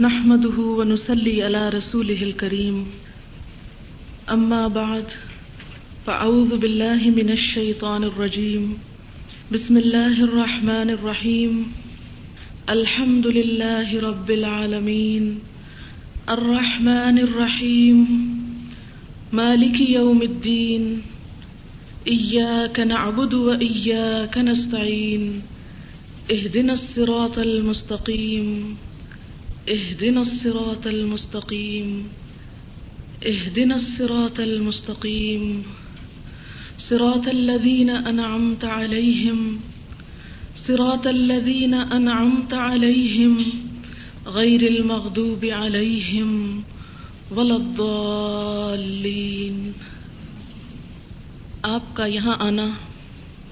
نحمده ونسلي على رسوله الكريم. أما بعد، فأعوذ بالله من الشيطان الرجيم. بسم الله الرحمن الرحيم. الحمد لله رب العالمين. الرحمن الرحيم. مالك يوم الدين. إياك نعبد وإياك نستعين. اهدنا الصراط المستقيم. اهدنا الصراط المستقيم، اهدنا الصراط المستقيم. صراط الذين أنعمت عليهم، صراط الذين أنعمت عليهم غير المغضوب عليهم ولا الضالين. آپ کا یہاں آنا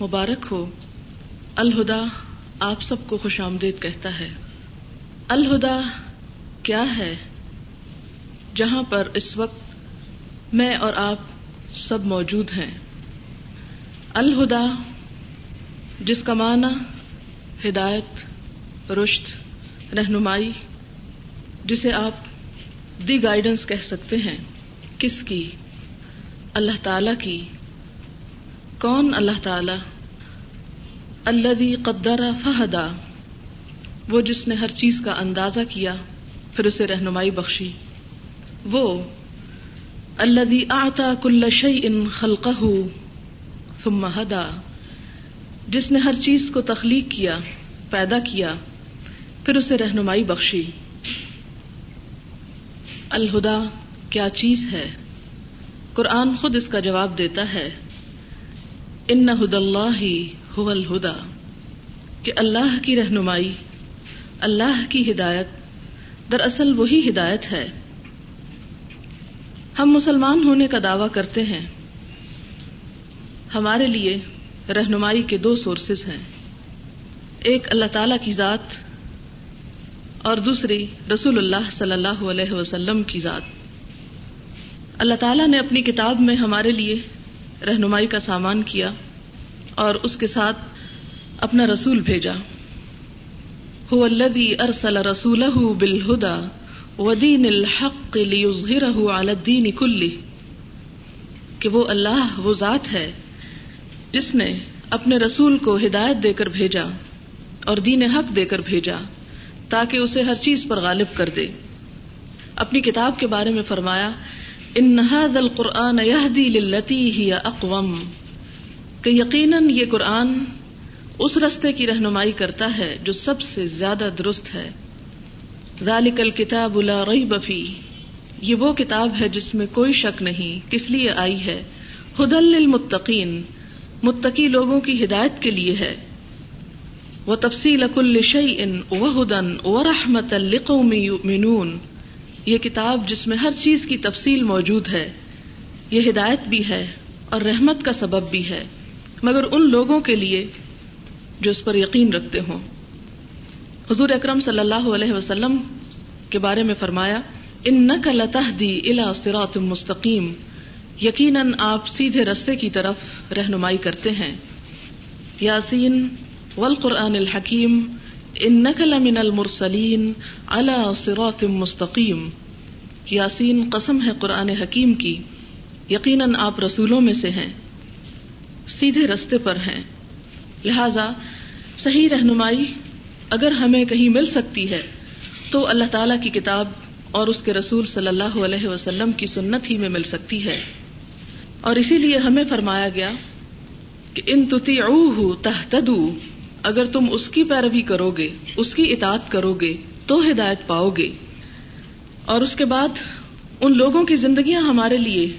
مبارک ہو۔ الہدا آپ سب کو خوش آمدید کہتا ہے۔ الہدا کیا ہے جہاں پر اس وقت میں اور آپ سب موجود ہیں؟ الہدا، جس کا معنی ہدایت رشت رہنمائی، جسے آپ دی گائیڈنس کہہ سکتے ہیں، کس کی؟ اللہ تعالی کی۔ کون اللہ تعالی؟ الذي قدر فہدا۔ وہ جس نے ہر چیز کا اندازہ کیا، پھر اسے رہنمائی بخشی۔ وہ الذي اعطى كل شيء خلقه ثم هدى جس نے ہر چیز کو تخلیق کیا، پیدا کیا، پھر اسے رہنمائی بخشی۔ الہدا، کیا چیز ہے؟ قرآن خود اس کا جواب دیتا ہے۔ ان ہد اللہ هو الہدا، کہ اللہ کی رہنمائی اللہ کی ہدایت، دراصل وہی ہدایت ہے۔ ہم مسلمان ہونے کا دعوی کرتے ہیں۔ ہمارے لیے رہنمائی کے دو سورسز ہیں۔ ایک اللہ تعالی کی ذات اور دوسری رسول اللہ صلی اللہ علیہ وسلم کی ذات۔ اللہ تعالیٰ نے اپنی کتاب میں ہمارے لیے رہنمائی کا سامان کیا اور اس کے ساتھ اپنا رسول بھیجا۔ هو الذي ارسل رسوله بالهدى ودين الحق ليظهره على الدين كله. کہ وہ اللہ، وہ ذات ہے، جس نے اپنے رسول کو ہدایت دے کر بھیجا اور دین حق دے کر بھیجا تاکہ اسے ہر چیز پر غالب کر دے۔ اپنی کتاب کے بارے میں فرمایا، ان هذا القرآن يهدي للتي هي اقوم کہ یقیناً یہ قرآن اس رستے کی رہنمائی کرتا ہے جو سب سے زیادہ درست ہے۔ ذالک الکتاب لا ریب فی یہ وہ کتاب ہے جس میں کوئی شک نہیں کس لیے آئی ہے۔ ہدل للمتقین۔ متقی لوگوں کی ہدایت کے لیے ہے۔ وہ تفصیل کل شیء وہدن ورحمت لقوم یؤمنون۔ یہ کتاب جس میں ہر چیز کی تفصیل موجود ہے۔ یہ ہدایت بھی ہے اور رحمت کا سبب بھی ہے۔ مگر ان لوگوں کے لیے جو اس پر یقین رکھتے ہوں۔ حضور اکرم صلی اللہ علیہ وسلم کے بارے میں فرمایا ان نقل تحدی الا سرات مستقیم یقیناً آپ سیدھے رستے کی طرف رہنمائی کرتے ہیں۔ یاسین، والقرآن الحکیم ان نقل من المرسلین اللہ سرات مستقیم یاسین قسم ہے قرآن حکیم کی، یقیناً آپ رسولوں میں سے ہیں، سیدھے رستے پر ہیں۔ لہذا صحیح رہنمائی اگر ہمیں کہیں مل سکتی ہے، تو اللہ تعالی کی کتاب اور اس کے رسول صلی اللہ علیہ وسلم کی سنت ہی میں مل سکتی ہے۔ اور اسی لیے ہمیں فرمایا گیا کہ ان تتی تحتدو اگر تم اس کی پیروی کرو گے اس کی اطاعت کرو گے تو ہدایت پاؤ گے اور اس کے بعد ان لوگوں کی زندگیاں ہمارے لیے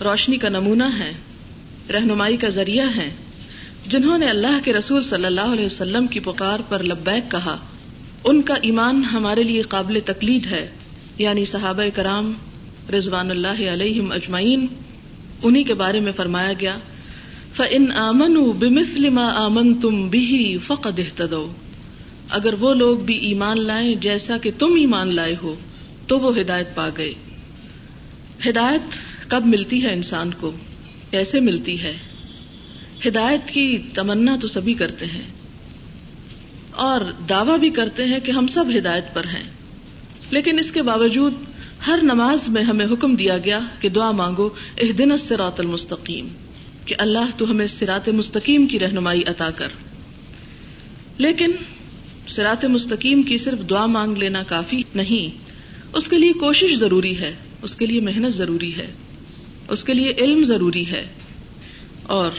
روشنی کا نمونہ ہے رہنمائی کا ذریعہ ہے جنہوں نے اللہ کے رسول صلی اللہ علیہ وسلم کی پکار پر لبیک کہا، ان کا ایمان ہمارے لیے قابل تقلید ہے یعنی صحابہ کرام رضوان اللہ علیہ اجمعین انہیں کے بارے میں فرمایا گیا فن آمن بمسلم آمن تم بھی فقد احتدو اگر وہ لوگ بھی ایمان لائیں جیسا کہ تم ایمان لائے ہو، تو وہ ہدایت پا گئے۔ ہدایت کب ملتی ہے انسان کو؟ کیسے ملتی ہے؟ ہدایت کی تمنا تو سبھی کرتے ہیں اور دعوی بھی کرتے ہیں کہ ہم سب ہدایت پر ہیں۔ لیکن اس کے باوجود ہر نماز میں ہمیں حکم دیا گیا کہ دعا مانگو اح دن الصراط المستقیم، کہ اللہ تو ہمیں سرات مستقیم کی رہنمائی عطا کر۔ لیکن سرات مستقیم کی صرف دعا مانگ لینا کافی نہیں، اس کے لیے کوشش ضروری ہے، اس کے لیے محنت ضروری ہے، اس کے لیے علم ضروری ہے۔ اور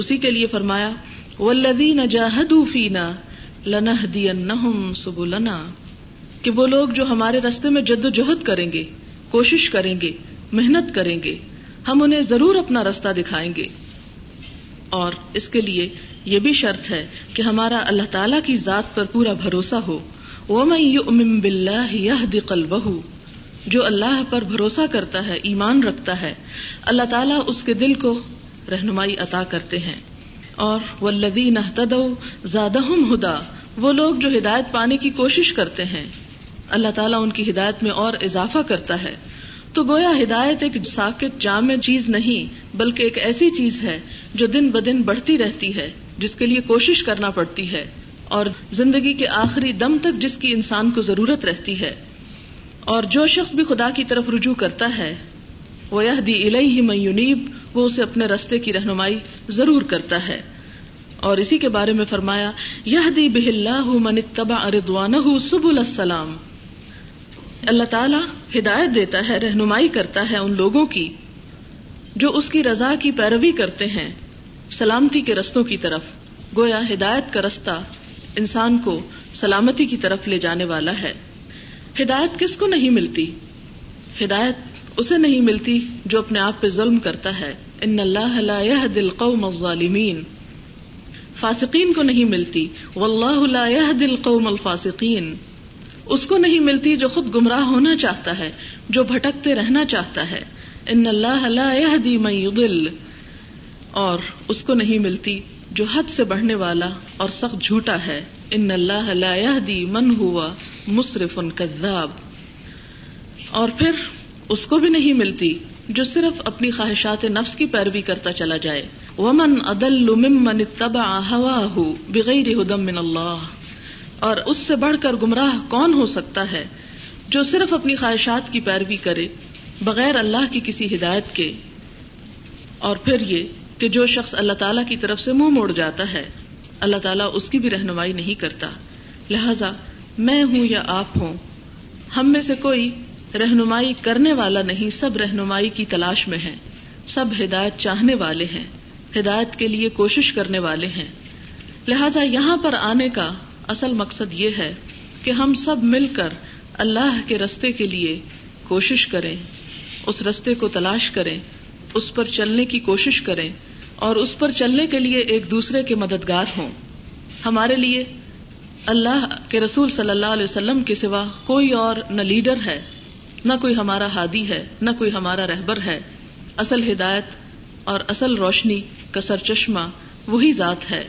اسی کے لیے فرمایا ولدین جاہدو فینا لنہدینہم سبلنا۔ کہ وہ لوگ جو ہمارے رستے میں جد و جہد کریں گے، کوشش کریں گے، محنت کریں گے، ہم انہیں ضرور اپنا رستہ دکھائیں گے۔ اور اس کے لیے یہ بھی شرط ہے کہ ہمارا اللہ تعالی کی ذات پر پورا بھروسہ ہو۔ وہ میں یؤمن جو اللہ پر بھروسہ کرتا ہے، ایمان رکھتا ہے، اللہ تعالیٰ اس کے دل کو رہنمائی عطا کرتے ہیں۔ اور والذین اہتدوا، زادہم ہدا، وہ لوگ جو ہدایت پانے کی کوشش کرتے ہیں۔ اللہ تعالیٰ ان کی ہدایت میں اور اضافہ کرتا ہے۔ تو گویا ہدایت ایک ساکت، جامع چیز نہیں، بلکہ ایک ایسی چیز ہے جو دن بدن بڑھتی رہتی ہے، جس کے لیے کوشش کرنا پڑتی ہے۔ اور زندگی کے آخری دم تک جس کی انسان کو ضرورت رہتی ہے۔ اور جو شخص بھی خدا کی طرف رجوع کرتا ہے وہ یہ دی الہی میونیب وہ اسے اپنے رستے کی رہنمائی ضرور کرتا ہے۔ اور اسی کے بارے میں فرمایا یہ دی بہ اللہ من تبا اردوان سب السلام۔ اللہ تعالیٰ ہدایت دیتا ہے، رہنمائی کرتا ہے ان لوگوں کی، جو اس کی رضا کی پیروی کرتے ہیں، سلامتی کے رستوں کی طرف۔ گویا ہدایت کا رستہ انسان کو سلامتی کی طرف لے جانے والا ہے۔ ہدایت کس کو نہیں ملتی؟ ہدایت اسے نہیں ملتی جو اپنے آپ پہ ظلم کرتا ہے۔ ان اللہ لا يهدي القوم الظالمین۔ فاسقین کو نہیں ملتی۔ واللہ لا يهدي القوم الفاسقین۔ اس کو نہیں ملتی جو خود گمراہ ہونا چاہتا ہے، جو بھٹکتے رہنا چاہتا ہے۔ ان اللہ لا يهدي من يضل اور اس کو نہیں ملتی جو حد سے بڑھنے والا اور سخت جھوٹا ہے۔ ان اللہ لا يهدي من هو مصرف کذاب۔ اور پھر اس کو بھی نہیں ملتی جو صرف اپنی خواہشات نفس کی پیروی کرتا چلا جائے۔ ومن عدل ممن اتبع هواه بغیر هدى من اللہ اور اس سے بڑھ کر گمراہ کون ہو سکتا ہے جو صرف اپنی خواہشات کی پیروی کرے بغیر اللہ کی کسی ہدایت کے؟ اور پھر یہ کہ جو شخص اللہ تعالی کی طرف سے منہ مو موڑ جاتا ہے، اللہ تعالیٰ اس کی بھی رہنمائی نہیں کرتا۔ لہذا میں ہوں یا آپ ہوں، ہم میں سے کوئی رہنمائی کرنے والا نہیں، سب رہنمائی کی تلاش میں ہیں۔ سب ہدایت چاہنے والے ہیں۔ ہدایت کے لیے کوشش کرنے والے ہیں۔ لہذا یہاں پر آنے کا اصل مقصد یہ ہے کہ ہم سب مل کر اللہ کے رستے کے لیے کوشش کریں، اس رستے کو تلاش کریں، اس پر چلنے کی کوشش کریں اور اس پر چلنے کے لیے ایک دوسرے کے مددگار ہوں۔ ہمارے لیے اللہ کے رسول صلی اللہ علیہ وسلم کے سوا کوئی اور نہ لیڈر ہے۔ نہ کوئی ہمارا ہادی ہے، نہ کوئی ہمارا رہبر ہے۔ اصل ہدایت اور اصل روشنی کا سر چشمہ وہی ذات ہے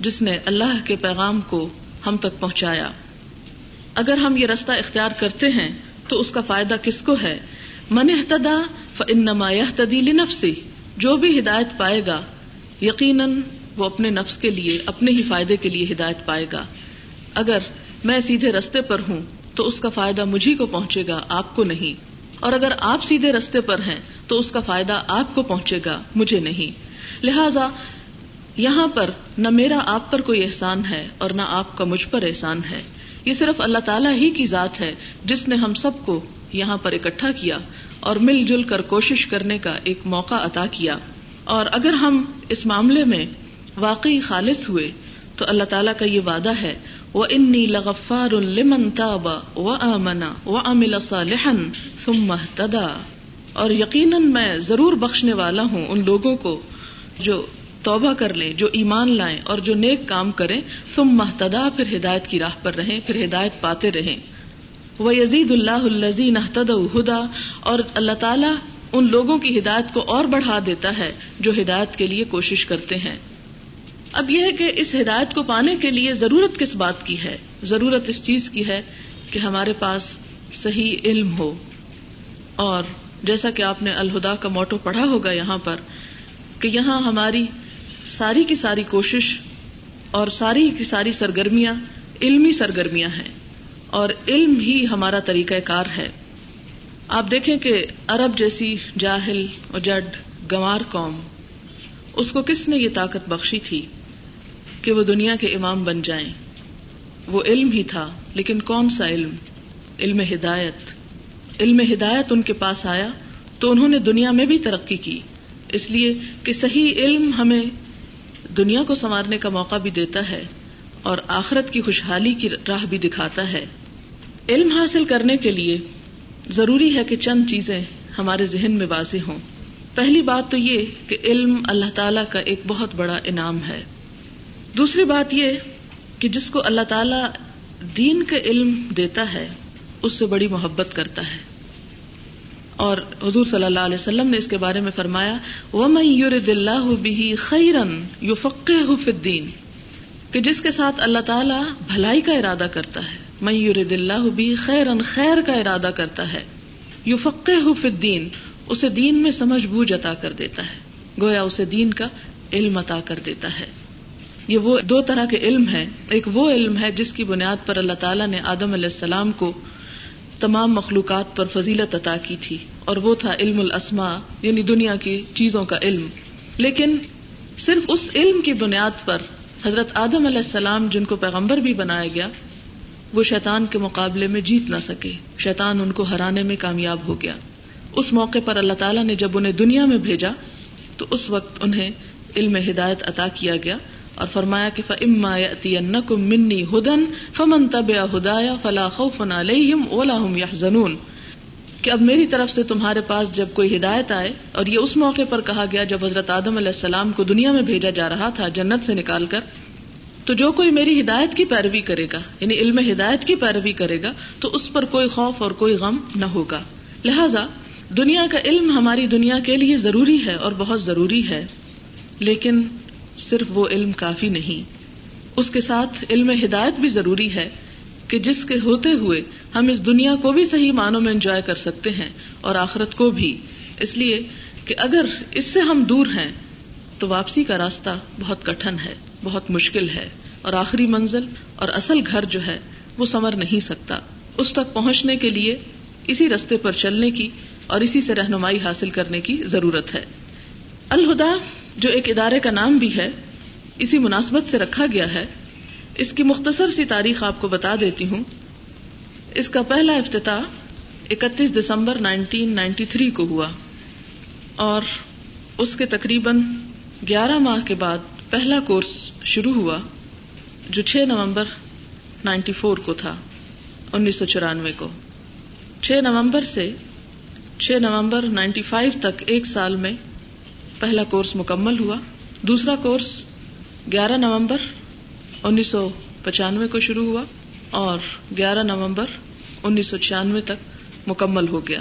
جس نے اللہ کے پیغام کو ہم تک پہنچایا۔ اگر ہم یہ رستہ اختیار کرتے ہیں، تو اس کا فائدہ کس کو ہے؟ من احتدا فنما تدیل نفسی جو بھی ہدایت پائے گا، یقیناً وہ اپنے نفس کے لیے، اپنے ہی فائدے کے لیے ہدایت پائے گا۔ اگر میں سیدھے رستے پر ہوں تو اس کا فائدہ مجھے کو پہنچے گا، آپ کو نہیں۔ اور اگر آپ سیدھے رستے پر ہیں، تو اس کا فائدہ آپ کو پہنچے گا، مجھے نہیں۔ لہذا، یہاں پر نہ میرا آپ پر کوئی احسان ہے اور نہ آپ کا مجھ پر احسان ہے۔ یہ صرف اللہ تعالیٰ ہی کی ذات ہے، جس نے ہم سب کو یہاں پر اکٹھا کیا اور مل جل کر کوشش کرنے کا ایک موقع عطا کیا۔ اور اگر ہم اس معاملے میں واقعی خالص ہوئے، تو اللہ تعالیٰ کا یہ وعدہ ہے وہ انی لغفار لمن تابا و امنا و امل ثم اور یقیناً میں ضرور بخشنے والا ہوں ان لوگوں کو جو توبہ کر لیں، جو ایمان لائیں اور جو نیک کام کریں۔ تم محتدا پھر ہدایت کی راہ پر رہیں، پھر ہدایت پاتے رہیں۔ وہ یزید اللہ الزین ہدا اور اللہ تعالیٰ ان لوگوں کی ہدایت کو اور بڑھا دیتا ہے جو ہدایت کے لیے کوشش کرتے ہیں۔ اب یہ ہے کہ اس ہدایت کو پانے کے لیے ضرورت کس بات کی ہے؟ ضرورت اس چیز کی ہے کہ ہمارے پاس صحیح علم ہو۔ اور جیسا کہ آپ نے الہدا کا موٹو پڑھا ہوگا یہاں پر کہ یہاں ہماری ساری کی ساری کوشش اور ساری کی ساری سرگرمیاں علمی سرگرمیاں ہیں اور علم ہی ہمارا طریقہ کار ہے۔ آپ دیکھیں کہ عرب جیسی جاہل اور جڈ گوار قوم، اس کو کس نے یہ طاقت بخشی تھی؟ کہ وہ دنیا کے امام بن جائیں۔ وہ علم ہی تھا، لیکن کون سا علم؟ علم ہدایت۔ علم ہدایت ان کے پاس آیا تو انہوں نے دنیا میں بھی ترقی کی۔ اس لیے کہ صحیح علم ہمیں دنیا کو سنوارنے کا موقع بھی دیتا ہے اور آخرت کی خوشحالی کی راہ بھی دکھاتا ہے۔ علم حاصل کرنے کے لیے ضروری ہے کہ چند چیزیں ہمارے ذہن میں واضح ہوں۔ پہلی بات تو یہ کہ علم اللہ تعالی کا ایک بہت بڑا انعام ہے۔ دوسری بات یہ کہ جس کو اللہ تعالی دین کا علم دیتا ہے، اس سے بڑی محبت کرتا ہے۔ اور حضور صلی اللہ علیہ وسلم نے اس کے بارے میں فرمایا وہ میں یور دلہ بھی خیرن یو فقے الدین کہ جس کے ساتھ اللہ تعالیٰ بھلائی کا ارادہ کرتا ہے میں یور دلہ بھی خیرن خیر کا ارادہ کرتا ہے۔ یو فقے الدین اسے دین میں سمجھ بوجھ عطا کر دیتا ہے۔ گویا اسے دین کا علم عطا کر دیتا ہے۔ یہ وہ دو طرح کے علم ہے ایک وہ علم ہے جس کی بنیاد پر اللہ تعالیٰ نے آدم علیہ السلام کو تمام مخلوقات پر فضیلت عطا کی تھی، اور وہ تھا علم الاسما یعنی دنیا کی چیزوں کا علم۔ لیکن صرف اس علم کی بنیاد پر حضرت آدم علیہ السلام، جن کو پیغمبر بھی بنایا گیا، وہ شیطان کے مقابلے میں جیت نہ سکے۔ شیطان ان کو ہرانے میں کامیاب ہو گیا۔ اس موقع پر اللہ تعالیٰ نے جب انہیں دنیا میں بھیجا، تو اس وقت انہیں علم ہدایت عطا کیا گیا۔ اور فرمایا کہ فما منی ہدن فمن طب ہدایا فلاح خوف اولا یا زنون کہ اب میری طرف سے تمہارے پاس جب کوئی ہدایت آئے، اور یہ اس موقع پر کہا گیا جب حضرت آدم علیہ السلام کو دنیا میں بھیجا جا رہا تھا جنت سے نکال کر، تو جو کوئی میری ہدایت کی پیروی کرے گا یعنی علم ہدایت کی پیروی کرے گا، تو اس پر کوئی خوف اور کوئی غم نہ ہوگا۔ لہذا، دنیا کا علم ہماری دنیا کے لیے ضروری ہے اور بہت ضروری ہے۔ لیکن صرف وہ علم کافی نہیں۔ اس کے ساتھ علم ہدایت بھی ضروری ہے کہ جس کے ہوتے ہوئے ہم اس دنیا کو بھی صحیح معنوں میں انجوائے کر سکتے ہیں اور آخرت کو بھی۔ اس لیے کہ اگر اس سے ہم دور ہیں، تو واپسی کا راستہ بہت کٹن ہے، بہت مشکل ہے۔ اور آخری منزل اور اصل گھر جو ہے، وہ سمر نہیں سکتا۔ اس تک پہنچنے کے لیے، اسی رستے پر چلنے کی اور اسی سے رہنمائی حاصل کرنے کی ضرورت ہے۔ الہدا۔ جو ایک ادارے کا نام بھی ہے، اسی مناسبت سے رکھا گیا ہے۔ اس کی مختصر سی تاریخ آپ کو بتا دیتی ہوں۔ اس کا پہلا افتتاح اکتیس دسمبر نائنٹین نائنٹی تھری کو ہوا۔ اور اس کے تقریباً گیارہ ماہ کے بعد پہلا کورس شروع ہوا، جو چھ نومبر نائنٹی فور کو تھا، انیس سو چورانوے کو۔ چھ نومبر سے چھ نومبر نائنٹی فائیو تک ایک سال میں پہلا کورس مکمل ہوا۔ دوسرا کورس گیارہ نومبر انیس سو پچانوے کو شروع ہوا اور گیارہ نومبر انیس سو چھیانوے تک مکمل ہو گیا۔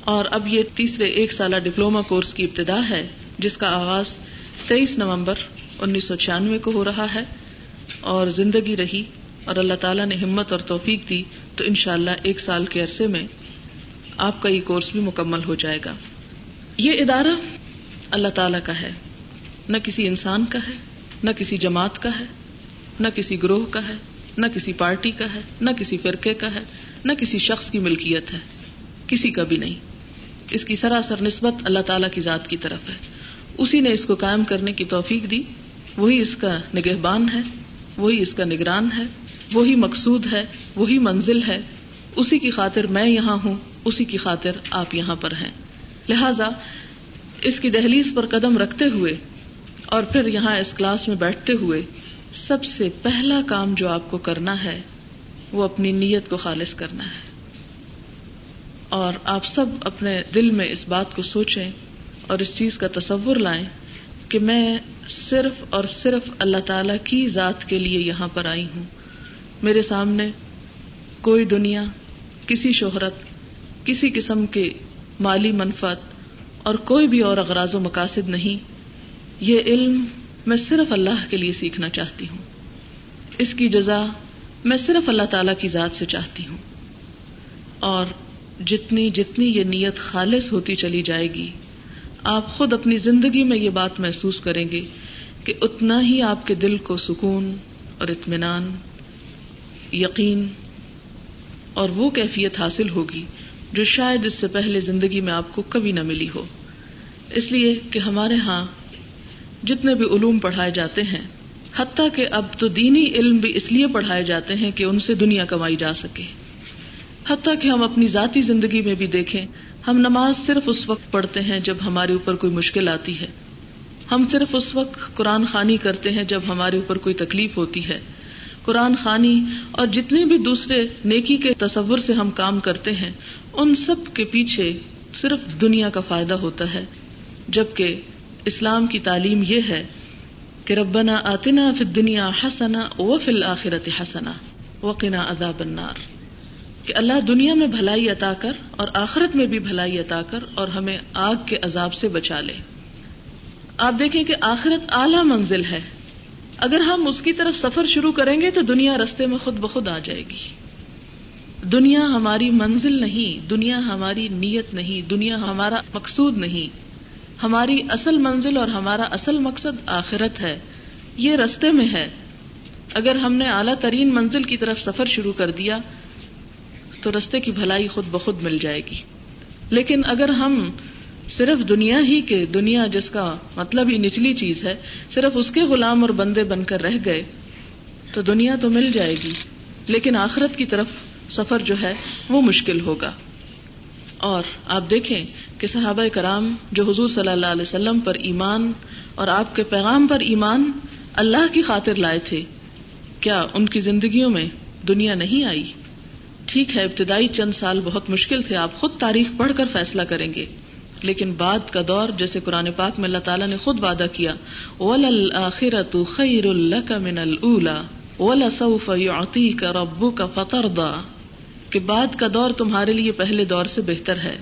اور اب یہ تیسرے ایک سالہ ڈپلوما کورس کی ابتدا ہے، جس کا آغاز تیئیس نومبر انیس سو چھیانوے کو ہو رہا ہے۔ اور زندگی رہی اور اللہ تعالیٰ نے ہمت اور توفیق دی تو انشاءاللہ ایک سال کے عرصے میں آپ کا یہ کورس بھی مکمل ہو جائے گا۔ یہ ادارہ اللہ تعالی کا ہے۔ نہ کسی انسان کا ہے، نہ کسی جماعت کا ہے، نہ کسی گروہ کا ہے، نہ کسی پارٹی کا ہے، نہ کسی فرقے کا ہے، نہ کسی شخص کی ملکیت ہے۔ کسی کا بھی نہیں۔ اس کی سراسر نسبت اللہ تعالی کی ذات کی طرف ہے۔ اسی نے اس کو قائم کرنے کی توفیق دی۔ وہی اس کا نگہبان ہے، وہی اس کا نگران ہے، وہی مقصود ہے، وہی منزل ہے۔ اسی کی خاطر میں یہاں ہوں، اسی کی خاطر آپ یہاں پر ہیں۔ لہذا اس کی دہلیز پر قدم رکھتے ہوئے اور پھر یہاں اس کلاس میں بیٹھتے ہوئے سب سے پہلا کام جو آپ کو کرنا ہے وہ اپنی نیت کو خالص کرنا ہے۔ اور آپ سب اپنے دل میں اس بات کو سوچیں اور اس چیز کا تصور لائیں کہ میں صرف اور صرف اللہ تعالی کی ذات کے لیے یہاں پر آئی ہوں۔ میرے سامنے کوئی دنیا، کسی شہرت، کسی قسم کے مالی منفت اور کوئی بھی اور اغراض و مقاصد نہیں۔ یہ علم میں صرف اللہ کے لیے سیکھنا چاہتی ہوں۔ اس کی جزا میں صرف اللہ تعالی کی ذات سے چاہتی ہوں۔ اور جتنی جتنی یہ نیت خالص ہوتی چلی جائے گی، آپ خود اپنی زندگی میں یہ بات محسوس کریں گے کہ اتنا ہی آپ کے دل کو سکون اور اطمینان، یقین اور وہ کیفیت حاصل ہوگی جو شاید اس سے پہلے زندگی میں آپ کو کبھی نہ ملی ہو۔ اس لیے کہ ہمارے ہاں جتنے بھی علوم پڑھائے جاتے ہیں، حتیٰ کہ اب تو دینی علم بھی اس لیے پڑھائے جاتے ہیں کہ ان سے دنیا کمائی جا سکے۔ حتیٰ کہ ہم اپنی ذاتی زندگی میں بھی دیکھیں، ہم نماز صرف اس وقت پڑھتے ہیں جب ہمارے اوپر کوئی مشکل آتی ہے۔ ہم صرف اس وقت قرآن خانی کرتے ہیں جب ہمارے اوپر کوئی تکلیف ہوتی ہے۔ قرآن خانی اور جتنے بھی دوسرے نیکی کے تصور سے ہم کام کرتے ہیں ان سب کے پیچھے صرف دنیا کا فائدہ ہوتا ہے، جبکہ اسلام کی تعلیم یہ ہے کہ ربنا آتنا فی دنیا حسنا و فل آخرت حسنا وقنا عذاب النار۔ کہ اللہ دنیا میں بھلائی عطا کر اور آخرت میں بھی بھلائی عطا کر اور ہمیں آگ کے عذاب سے بچا لے۔ آپ دیکھیں کہ آخرت اعلی منزل ہے۔ اگر ہم اس کی طرف سفر شروع کریں گے تو دنیا رستے میں خود بخود آ جائے گی۔ دنیا ہماری منزل نہیں، دنیا ہماری نیت نہیں، دنیا ہمارا مقصود نہیں۔ ہماری اصل منزل اور ہمارا اصل مقصد آخرت ہے۔ یہ رستے میں ہے۔ اگر ہم نے اعلیٰ ترین منزل کی طرف سفر شروع کر دیا، تو رستے کی بھلائی خود بخود مل جائے گی۔ لیکن اگر ہم صرف دنیا ہی کے، دنیا جس کا مطلب ہی نچلی چیز ہے، صرف اس کے غلام اور بندے بن کر رہ گئے، تو دنیا تو مل جائے گی۔ لیکن آخرت کی طرف سفر جو ہے وہ مشکل ہوگا۔ اور آپ دیکھیں کہ صحابہ کرام جو حضور صلی اللہ علیہ وسلم پر ایمان اور آپ کے پیغام پر ایمان اللہ کی خاطر لائے تھے، کیا ان کی زندگیوں میں دنیا نہیں آئی؟ ٹھیک ہے، ابتدائی چند سال بہت مشکل تھے، آپ خود تاریخ پڑھ کر فیصلہ کریں گے۔ لیکن بعد کا دور، جیسے قرآن پاک میں اللہ تعالیٰ نے خود وعدہ کیا ولآخرت خیر الک من الا ولسوف يعطيك ربك فترضى کہ بعد کا دور تمہارے لیے پہلے دور سے بہتر ہے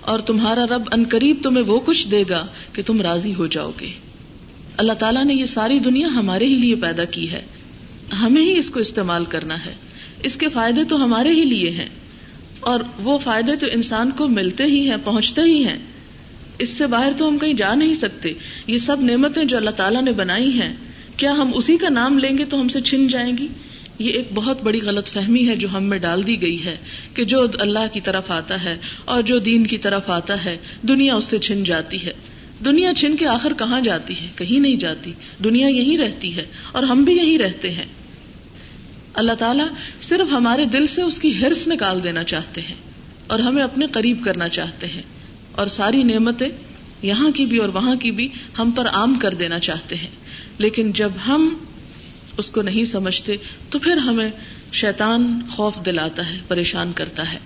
اور تمہارا رب ان قریب تمہیں وہ کچھ دے گا کہ تم راضی ہو جاؤ گے۔ اللہ تعالیٰ نے یہ ساری دنیا ہمارے ہی لیے پیدا کی ہے۔ ہمیں ہی اس کو استعمال کرنا ہے۔ اس کے فائدے تو ہمارے ہی لیے ہیں۔ اور وہ فائدے تو انسان کو ملتے ہی ہیں، پہنچتے ہی ہیں۔ اس سے باہر تو ہم کہیں جا نہیں سکتے۔ یہ سب نعمتیں جو اللہ تعالیٰ نے بنائی ہیں کیا ہم اسی کا نام لیں گے تو ہم سے چھن جائیں گی؟ یہ ایک بہت بڑی غلط فہمی ہے جو ہم میں ڈال دی گئی ہے کہ جو اللہ کی طرف آتا ہے اور جو دین کی طرف آتا ہے، دنیا اس سے چھن جاتی ہے۔ دنیا چھن کے آخر کہاں جاتی ہے؟ کہیں نہیں جاتی۔ دنیا یہی رہتی ہے اور ہم بھی یہی رہتے ہیں۔ اللہ تعالیٰ صرف ہمارے دل سے اس کی ہرس نکال دینا چاہتے ہیں اور ہمیں اپنے قریب کرنا چاہتے ہیں اور ساری نعمتیں یہاں کی بھی اور وہاں کی بھی ہم پر عام کر دینا چاہتے ہیں۔ لیکن جب ہم اس کو نہیں سمجھتے، تو پھر ہمیں شیطان خوف دلاتا ہے، پریشان کرتا ہے۔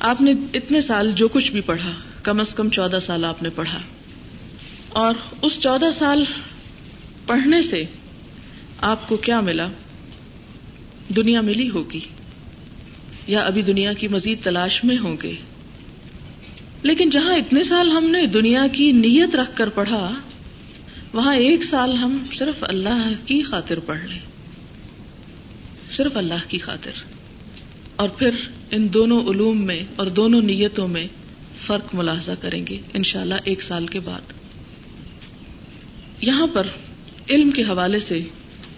آپ نے اتنے سال جو کچھ بھی پڑھا، کم از کم چودہ سال آپ نے پڑھا۔ اور اس چودہ سال پڑھنے سے آپ کو کیا ملا؟ دنیا ملی ہوگی یا ابھی دنیا کی مزید تلاش میں ہوں گے؟ لیکن جہاں اتنے سال ہم نے دنیا کی نیت رکھ کر پڑھا، وہاں ایک سال ہم صرف اللہ کی خاطر پڑھ لیں۔ صرف اللہ کی خاطر۔ اور پھر ان دونوں علوم میں اور دونوں نیتوں میں فرق ملاحظہ کریں گے انشاءاللہ ایک سال کے بعد۔ یہاں پر علم کے حوالے سے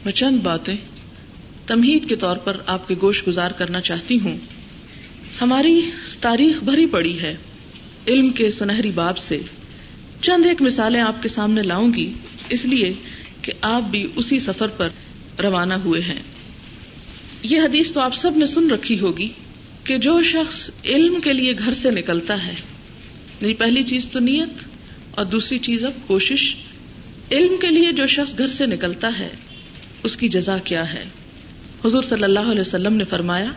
میں چند باتیں تمہید کے طور پر آپ کے گوشت گزار کرنا چاہتی ہوں۔ ہماری تاریخ بھری پڑی ہے۔ علم کے سنہری باب سے چند ایک مثالیں آپ کے سامنے لاؤں گی، اس لیے کہ آپ بھی اسی سفر پر روانہ ہوئے ہیں۔ یہ حدیث تو آپ سب نے سن رکھی ہوگی کہ جو شخص علم کے لیے گھر سے نکلتا ہے یعنی پہلی چیز تو نیت اور دوسری چیز اب کوشش، علم کے لیے جو شخص گھر سے نکلتا ہے، اس کی جزا کیا ہے؟ حضور صلی اللہ علیہ وسلم نے فرمایا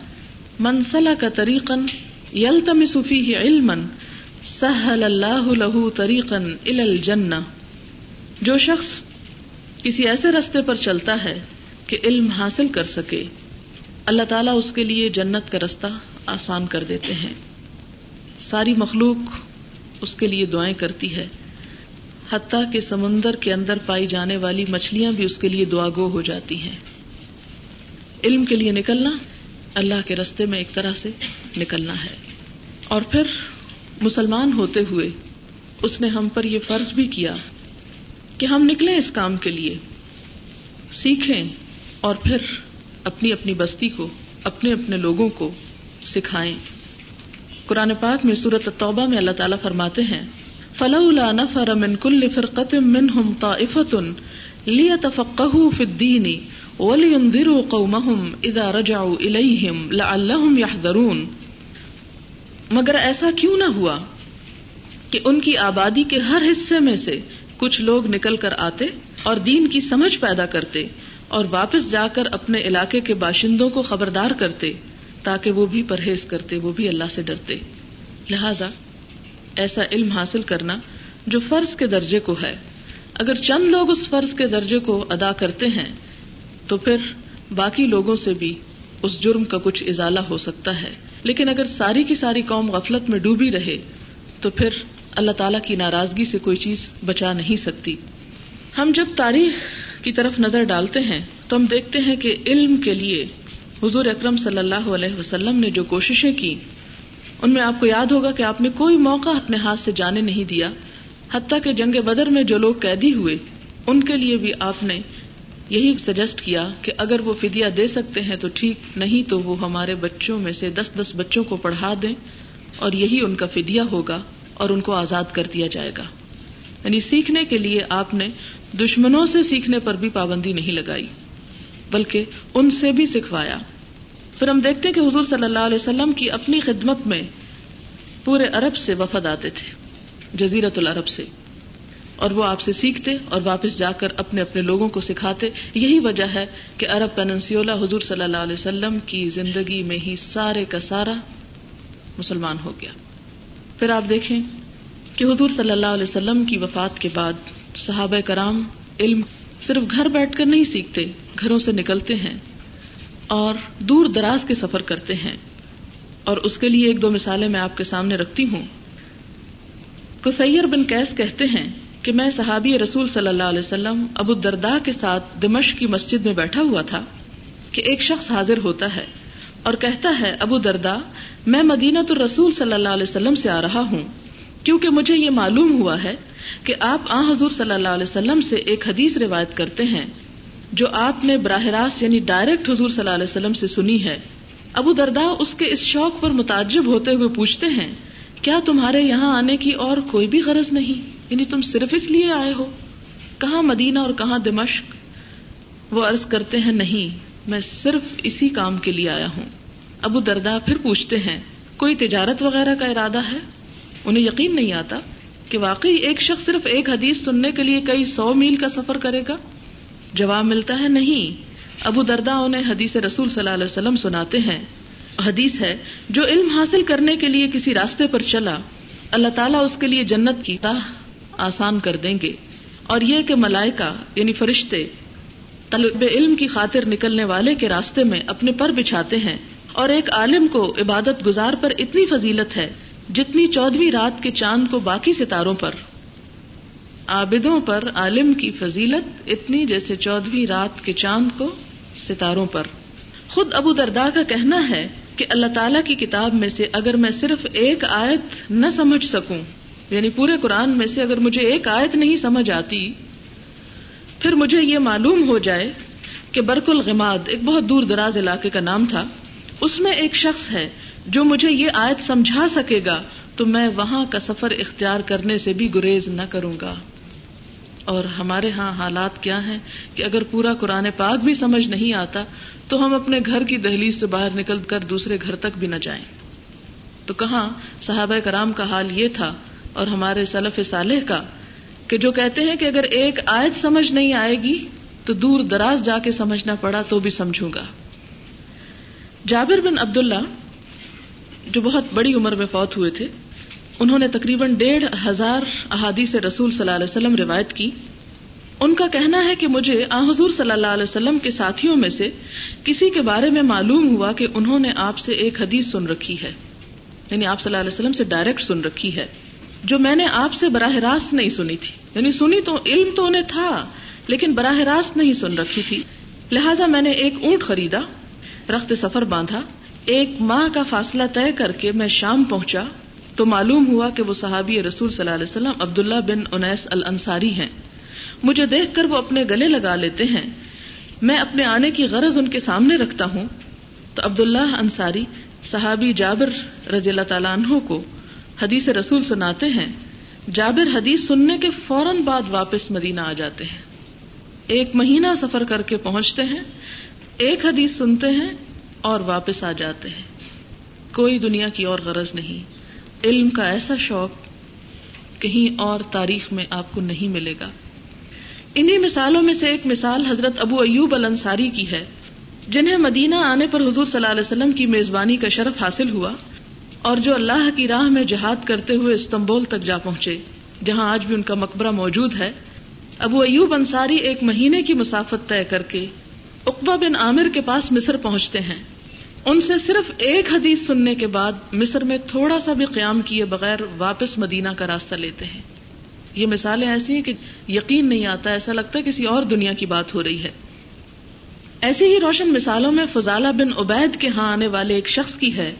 منسلح کا طریقن یل تم صفی علم سہل اللہ لہو طریقن الجنہ جو شخص کسی ایسے رستے پر چلتا ہے کہ علم حاصل کر سکے، اللہ تعالیٰ اس کے لیے جنت کا رستہ آسان کر دیتے ہیں۔ ساری مخلوق اس کے لیے دعائیں کرتی ہے، حتیٰ کہ سمندر کے اندر پائی جانے والی مچھلیاں بھی اس کے لیے دعا گو ہو جاتی ہیں۔ علم کے لیے نکلنا اللہ کے رستے میں ایک طرح سے نکلنا ہے۔ اور پھر مسلمان ہوتے ہوئے اس نے ہم پر یہ فرض بھی کیا کہ ہم نکلیں اس کام کے لیے، سیکھیں اور پھر اپنی اپنی بستی کو، اپنے اپنے لوگوں کو سکھائیں۔ قرآن پاک میں صورت توبہ میں اللہ تعالیٰ فرماتے ہیں، فلولا نفر من كل فرقة منهم طائفة ليتفقهوا في الدين ولينذروا قومهم اذا رجعوا اليهم لعلهم يحذرون۔ مگر ایسا کیوں نہ ہوا کہ ان کی آبادی کے ہر حصے میں سے کچھ لوگ نکل کر آتے اور دین کی سمجھ پیدا کرتے اور واپس جا کر اپنے علاقے کے باشندوں کو خبردار کرتے تاکہ وہ بھی پرہیز کرتے، وہ بھی اللہ سے ڈرتے۔ لہذا ایسا علم حاصل کرنا جو فرض کے درجے کو ہے، اگر چند لوگ اس فرض کے درجے کو ادا کرتے ہیں، تو پھر باقی لوگوں سے بھی اس جرم کا کچھ ازالہ ہو سکتا ہے۔ لیکن اگر ساری کی ساری قوم غفلت میں ڈوبی رہے، تو پھر اللہ تعالی کی ناراضگی سے کوئی چیز بچا نہیں سکتی۔ ہم جب تاریخ کی طرف نظر ڈالتے ہیں، تو ہم دیکھتے ہیں کہ علم کے لیے حضور اکرم صلی اللہ علیہ وسلم نے جو کوششیں کی، ان میں آپ کو یاد ہوگا کہ آپ نے کوئی موقع اپنے ہاتھ سے جانے نہیں دیا۔ حتیٰ کہ جنگ بدر میں جو لوگ قیدی ہوئے، ان کے لیے بھی آپ نے یہی سجیسٹ کیا کہ اگر وہ فدیا دے سکتے ہیں تو ٹھیک، نہیں تو وہ ہمارے بچوں میں سے دس دس بچوں کو پڑھا دیں اور یہی ان کا فدیا ہوگا اور ان کو آزاد کر دیا جائے گا۔ یعنی سیکھنے کے لیے آپ نے دشمنوں سے سیکھنے پر بھی پابندی نہیں لگائی، بلکہ ان سے بھی سکھوایا۔ پھر ہم دیکھتے کہ حضور صلی اللہ علیہ وسلم کی اپنی خدمت میں پورے عرب سے وفد آتے تھے جزیرت العرب سے۔ اور وہ آپ سے سیکھتے اور واپس جا کر اپنے اپنے لوگوں کو سکھاتے۔ یہی وجہ ہے کہ عرب پیننسیولا حضور صلی اللہ علیہ وسلم کی زندگی میں ہی سارے کا سارا مسلمان ہو گیا۔ پھر آپ دیکھیں کہ حضور صلی اللہ علیہ وسلم کی وفات کے بعد صحابہ کرام علم صرف گھر بیٹھ کر نہیں سیکھتے، گھروں سے نکلتے ہیں اور دور دراز کے سفر کرتے ہیں۔ اور اس کے لیے ایک دو مثالیں میں آپ کے سامنے رکھتی ہوں۔ کسیر بن کیس کہتے ہیں کہ میں صحابی رسول صلی اللہ علیہ وسلم ابو دردا کے ساتھ دمش کی مسجد میں بیٹھا ہوا تھا کہ ایک شخص حاضر ہوتا ہے اور کہتا ہے، ابو دردا میں مدینہ تو رسول صلی اللہ علیہ وسلم سے آ رہا ہوں کیونکہ مجھے یہ معلوم ہوا ہے کہ آپ آ حضور صلی اللہ علیہ وسلم سے ایک حدیث روایت کرتے ہیں جو آپ نے براہ راست یعنی ڈائریکٹ حضور صلی اللہ علیہ وسلم سے سنی ہے۔ ابو دردا اس کے اس شوق پر متعجب ہوتے ہوئے پوچھتے ہیں کیا تمہارے یہاں آنے کی اور کوئی بھی غرض نہیں؟ یعنی تم صرف اس لیے آئے ہو؟ کہاں مدینہ اور کہاں دمشق؟ وہ عرض کرتے ہیں، نہیں، میں صرف اسی کام کے لیے آیا ہوں۔ ابو دردا پھر پوچھتے ہیں، کوئی تجارت وغیرہ کا ارادہ ہے؟ انہیں یقین نہیں آتا کہ واقعی ایک شخص صرف ایک حدیث سننے کے لیے کئی سو میل کا سفر کرے گا۔ جواب ملتا ہے، نہیں، ابو دردا انہیں حدیث رسول صلی اللہ علیہ وسلم سناتے ہیں۔ حدیث ہے، جو علم حاصل کرنے کے لیے کسی راستے پر چلا، اللہ تعالیٰ اس کے لیے جنت کی راہ آسان کر دیں گے۔ اور یہ کہ ملائکہ یعنی فرشتے، طلب علم کی خاطر نکلنے والے کے راستے میں اپنے پر بچھاتے ہیں۔ اور ایک عالم کو عبادت گزار پر اتنی فضیلت ہے، جتنی چودہویں رات کے چاند کو باقی ستاروں پر۔ عابدوں پر عالم کی فضیلت اتنی جیسے چودہویں رات کے چاند کو ستاروں پر۔ خود ابو دردا کا کہنا ہے کہ اللہ تعالی کی کتاب میں سے اگر میں صرف ایک آیت نہ سمجھ سکوں یعنی پورے قرآن میں سے اگر مجھے ایک آیت نہیں سمجھ آتی، پھر مجھے یہ معلوم ہو جائے کہ برک الغماد ایک بہت دور دراز علاقے کا نام تھا۔ اس میں ایک شخص ہے جو مجھے یہ آیت سمجھا سکے گا، تو میں وہاں کا سفر اختیار کرنے سے بھی گریز نہ کروں گا۔ اور ہمارے ہاں حالات کیا ہیں کہ اگر پورا قرآن پاک بھی سمجھ نہیں آتا، تو ہم اپنے گھر کی دہلیز سے باہر نکل کر دوسرے گھر تک بھی نہ جائیں۔ تو کہاں صحابہ کرام کا حال یہ تھا اور ہمارے سلف صالح کا کہ جو کہتے ہیں کہ اگر ایک آیت سمجھ نہیں آئے گی، تو دور دراز جا کے سمجھنا پڑا تو بھی سمجھوں گا۔ جابر بن عبد اللہ جو بہت بڑی عمر میں فوت ہوئے تھے انہوں نے تقریباً ڈیڑھ ہزار احادیث رسول صلی اللہ علیہ وسلم روایت کی۔ ان کا کہنا ہے کہ مجھے آ حضور صلی اللہ علیہ وسلم کے ساتھیوں میں سے کسی کے بارے میں معلوم ہوا کہ انہوں نے آپ سے ایک حدیث سن رکھی ہے۔ یعنی آپ صلی اللہ علیہ وسلم سے ڈائریکٹ سن رکھی ہے۔ جو میں نے آپ سے براہ راست نہیں سنی تھی۔ یعنی سنی تو علم تو انہیں تھا، لیکن براہ راست نہیں سن رکھی تھی۔ لہٰذا میں نے ایک اونٹ خریدا، رخت سفر باندھا۔ ایک ماہ کا فاصلہ طے کر کے میں شام پہنچا۔ تو معلوم ہوا کہ وہ صحابی رسول صلی اللہ علیہ وسلم عبداللہ بن انیس الانصاری ہیں۔ مجھے دیکھ کر وہ اپنے گلے لگا لیتے ہیں۔ میں اپنے آنے کی غرض ان کے سامنے رکھتا ہوں۔ تو عبداللہ انصاری صحابی جابر رضی اللہ تعالیٰ عنہ کو حدیث رسول سناتے ہیں۔ جابر حدیث سننے کے فوراً بعد واپس مدینہ آ جاتے ہیں۔ ایک مہینہ سفر کر کے پہنچتے ہیں، ایک حدیث سنتے ہیں اور واپس آ جاتے ہیں۔ کوئی دنیا کی اور غرض نہیں۔ علم کا ایسا شوق کہیں اور تاریخ میں آپ کو نہیں ملے گا۔ انہیں مثالوں میں سے ایک مثال حضرت ابو ایوب الانصاری کی ہے، جنہیں مدینہ آنے پر حضور صلی اللہ علیہ وسلم کی میزبانی کا شرف حاصل ہوا اور جو اللہ کی راہ میں جہاد کرتے ہوئے استنبول تک جا پہنچے، جہاں آج بھی ان کا مقبرہ موجود ہے۔ ابو ایوب انصاری ایک مہینے کی مسافت طے کر کے اقبا بن عامر کے پاس مصر پہنچتے ہیں۔ ان سے صرف ایک حدیث سننے کے بعد مصر میں تھوڑا سا بھی قیام کیے بغیر واپس مدینہ کا راستہ لیتے ہیں۔ یہ مثالیں ایسی ہیں کہ یقین نہیں آتا، ایسا لگتا ہے کسی اور دنیا کی بات ہو رہی ہے۔ ایسی ہی روشن مثالوں میں فضالہ بن عبید کے ہاں آنے والے ایک شخص کی ہے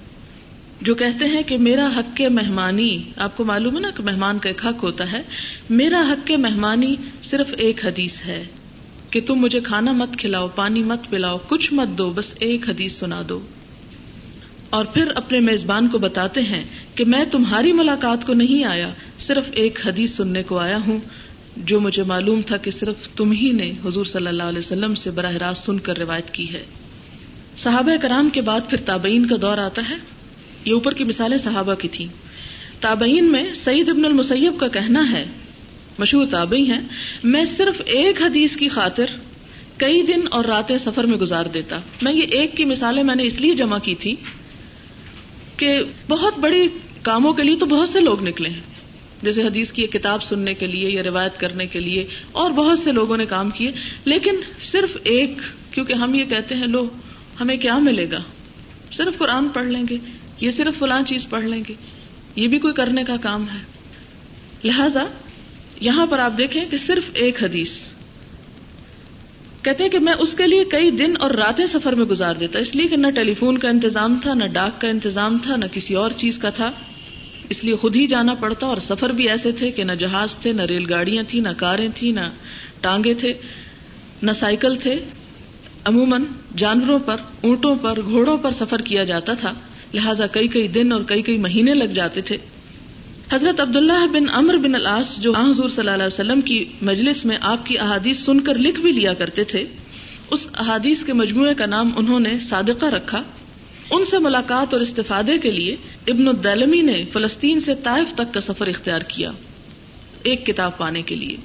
جو کہتے ہیں کہ میرا حق کے مہمانی، آپ کو معلوم ہے نا کہ مہمان کا ایک حق ہوتا ہے، میرا حق کے مہمانی صرف ایک حدیث ہے۔ کہ تم مجھے کھانا مت کھلاؤ، پانی مت پلاؤ، کچھ مت دو، بس ایک حدیث سنا دو۔ اور پھر اپنے میزبان کو بتاتے ہیں کہ میں تمہاری ملاقات کو نہیں آیا، صرف ایک حدیث سننے کو آیا ہوں، جو مجھے معلوم تھا کہ صرف تم ہی نے حضور صلی اللہ علیہ وسلم سے براہ راست سن کر روایت کی ہے۔ صحابہ کرام کے بعد پھر تابعین کا دور آتا ہے۔ یہ اوپر کی مثالیں صحابہ کی تھی تابعین میں سعید ابن المسیب کا کہنا ہے مشہور تابعی ہیں، میں صرف ایک حدیث کی خاطر کئی دن اور راتیں سفر میں گزار دیتا۔ میں یہ ایک کی مثالیں میں نے اس لیے جمع کی تھی کہ بہت بڑی کاموں کے لیے تو بہت سے لوگ نکلے ہیں۔ جیسے حدیث کی ایک کتاب سننے کے لیے یا روایت کرنے کے لیے اور بہت سے لوگوں نے کام کیے۔ لیکن صرف ایک، کیونکہ ہم یہ کہتے ہیں، لو، ہمیں کیا ملے گا؟ صرف قرآن پڑھ لیں گے، یہ صرف فلاں چیز پڑھ لیں گے، یہ بھی کوئی کرنے کا کام ہے۔ لہذا یہاں پر آپ دیکھیں کہ صرف ایک حدیث۔ کہتے ہیں کہ میں اس کے لیے کئی دن اور راتیں سفر میں گزار دیتا، اس لیے کہ نہ ٹیلی فون کا انتظام تھا، نہ ڈاک کا انتظام تھا، نہ کسی اور چیز کا تھا۔ اس لیے خود ہی جانا پڑتا اور سفر بھی ایسے تھے کہ نہ جہاز تھے، نہ ریل گاڑیاں تھیں، نہ کاریں تھیں، نہ ٹانگے تھے، نہ سائیکل تھے۔ عموماً جانوروں پر، اونٹوں پر، گھوڑوں پر سفر کیا جاتا تھا، لہٰذا کئی کئی دن اور کئی کئی مہینے لگ جاتے تھے۔ حضرت عبداللہ بن امر بن الاس جو حضور صلی اللہ علیہ وسلم کی مجلس میں آپ کی احادیث سن کر لکھ بھی لیا کرتے تھے، اس احادیث کے مجموعے کا نام انہوں نے صادقہ رکھا۔ ان سے ملاقات اور استفادے کے لیے ابن الدلمی نے فلسطین سے طائف تک کا سفر اختیار کیا، ایک کتاب پانے کے لیے۔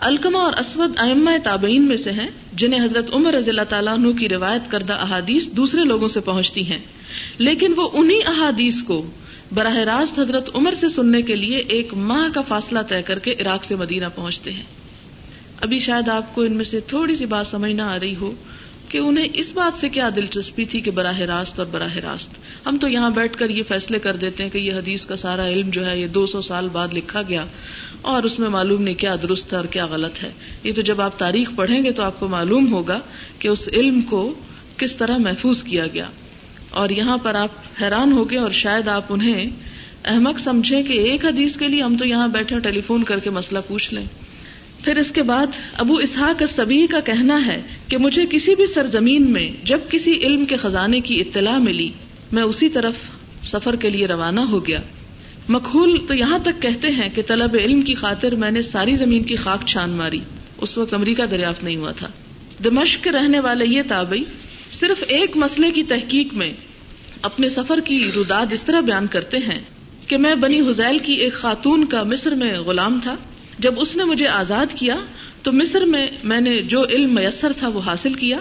الکما اور اسود ائمہ تابعین میں سے ہیں جنہیں حضرت عمر رضی اللہ تعالیٰ عنہ کی روایت کردہ احادیث دوسرے لوگوں سے پہنچتی ہیں، لیکن وہ انہی احادیث کو براہ راست حضرت عمر سے سننے کے لیے ایک ماہ کا فاصلہ طے کر کے عراق سے مدینہ پہنچتے ہیں۔ ابھی شاید آپ کو ان میں سے تھوڑی سی بات سمجھ نہ آ رہی ہو کہ انہیں اس بات سے کیا دلچسپی تھی کہ براہ راست اور براہ راست۔ ہم تو یہاں بیٹھ کر یہ فیصلے کر دیتے ہیں کہ یہ حدیث کا سارا علم جو ہے یہ دو سو سال بعد لکھا گیا اور اس میں معلوم نہیں کیا درست ہے اور کیا غلط ہے۔ یہ تو جب آپ تاریخ پڑھیں گے تو آپ کو معلوم ہوگا کہ اس علم کو کس طرح محفوظ کیا گیا۔ اور یہاں پر آپ حیران ہو گئے اور شاید آپ انہیں احمد سمجھے کہ ایک حدیث کے لیے ہم تو یہاں بیٹھے ٹیلی فون کر کے مسئلہ پوچھ لیں۔ پھر اس کے بعد ابو اسحاق سبھی کا کہنا ہے کہ مجھے کسی بھی سرزمین میں جب کسی علم کے خزانے کی اطلاع ملی، میں اسی طرف سفر کے لیے روانہ ہو گیا۔ مقبول تو یہاں تک kehte ہیں کہ طلب علم کی خاطر میں نے ساری زمین کی خاک چھان ماری۔ اس وقت امریکہ دریافت نہیں ہوا تھا۔ دمشق کے رہنے والے یہ تابعی صرف ایک مسئلے کی تحقیق میں اپنے سفر کی رداد اس طرح بیان کرتے ہیں کہ میں بنی حزیل کی ایک خاتون کا مصر میں غلام تھا۔ جب اس نے مجھے آزاد کیا تو مصر میں میں نے جو علم میسر تھا وہ حاصل کیا۔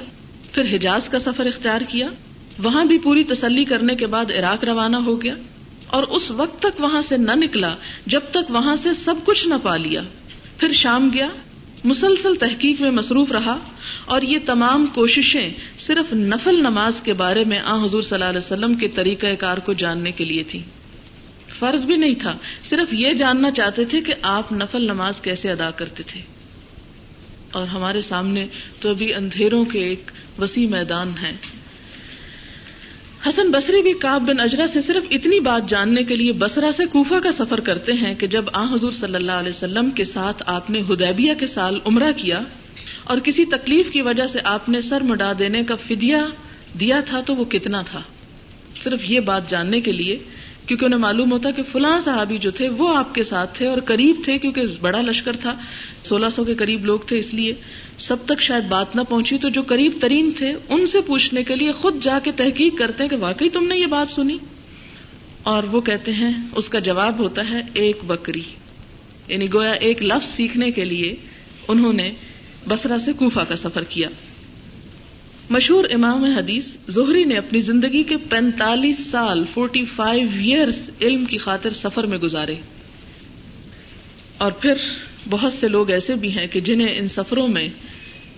پھر حجاز کا سفر اختیار کیا۔ وہاں بھی پوری تسلی کرنے کے بعد عراق روانہ ہو گیا۔ اور اس وقت تک وہاں سے نہ نکلا جب تک وہاں سے سب کچھ نہ پا لیا۔ پھر شام گیا۔ مسلسل تحقیق میں مصروف رہا اور یہ تمام کوششیں صرف نفل نماز کے بارے میں آ حضور صلی اللہ علیہ وسلم کے طریقہ کار کو جاننے کے لیے تھی۔ فرض بھی نہیں تھا، صرف یہ جاننا چاہتے تھے کہ آپ نفل نماز کیسے ادا کرتے تھے۔ اور ہمارے سامنے تو ابھی اندھیروں کے ایک وسیع میدان ہے حسن بصری بھی کاب بن اجرا سے صرف اتنی بات جاننے کے لیے بسرا سے کوفہ کا سفر کرتے ہیں کہ جب آ حضور صلی اللہ علیہ وسلم کے ساتھ آپ نے ہدیبیہ کے سال عمرہ کیا اور کسی تکلیف کی وجہ سے آپ نے سر مڈا دینے کا فدیہ دیا تھا تو وہ کتنا تھا؟ صرف یہ بات جاننے کے لیے کیونکہ انہیں معلوم ہوتا کہ فلاں صحابی جو تھے وہ آپ کے ساتھ تھے اور قریب تھے کیونکہ بڑا لشکر تھا۔ سولہ سو کے قریب لوگ تھے اس لیے۔ سب تک شاید بات نہ پہنچی تو جو قریب ترین تھے ان سے پوچھنے کے لیے خود جا کے تحقیق کرتے ہیں کہ واقعی تم نے یہ بات سنی۔ اور وہ کہتے ہیں، اس کا جواب ہوتا ہے ایک بکری۔ یعنی گویا ایک لفظ سیکھنے کے لیے انہوں نے بسرا سے کوفہ کا سفر کیا۔ مشہور امام حدیث زہری نے اپنی زندگی کے پینتالیس سال فورٹی فائیو ایئرس علم کی خاطر سفر میں گزارے۔ اور پھر بہت سے لوگ ایسے بھی ہیں کہ جنہیں ان سفروں میں